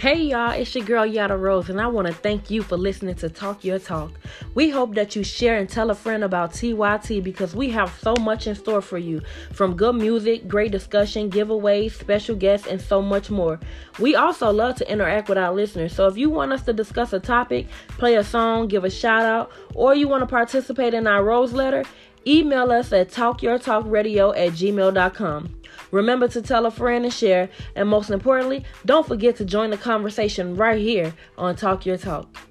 Hey y'all, it's your girl Yada Rose, and I want to thank you for listening to Talk Your Talk. We hope that you share and tell a friend about TYT because we have so much in store for you from good music, great discussion, giveaways, special guests, and so much more. We also love to interact with our listeners, so if you want us to discuss a topic, play a song, give a shout out, or you want to participate in our Rose Letter, email us at talkyourtalkradio at gmail.com. Remember to tell a friend and share. And most importantly, don't forget to join the conversation right here on Talk Your Talk.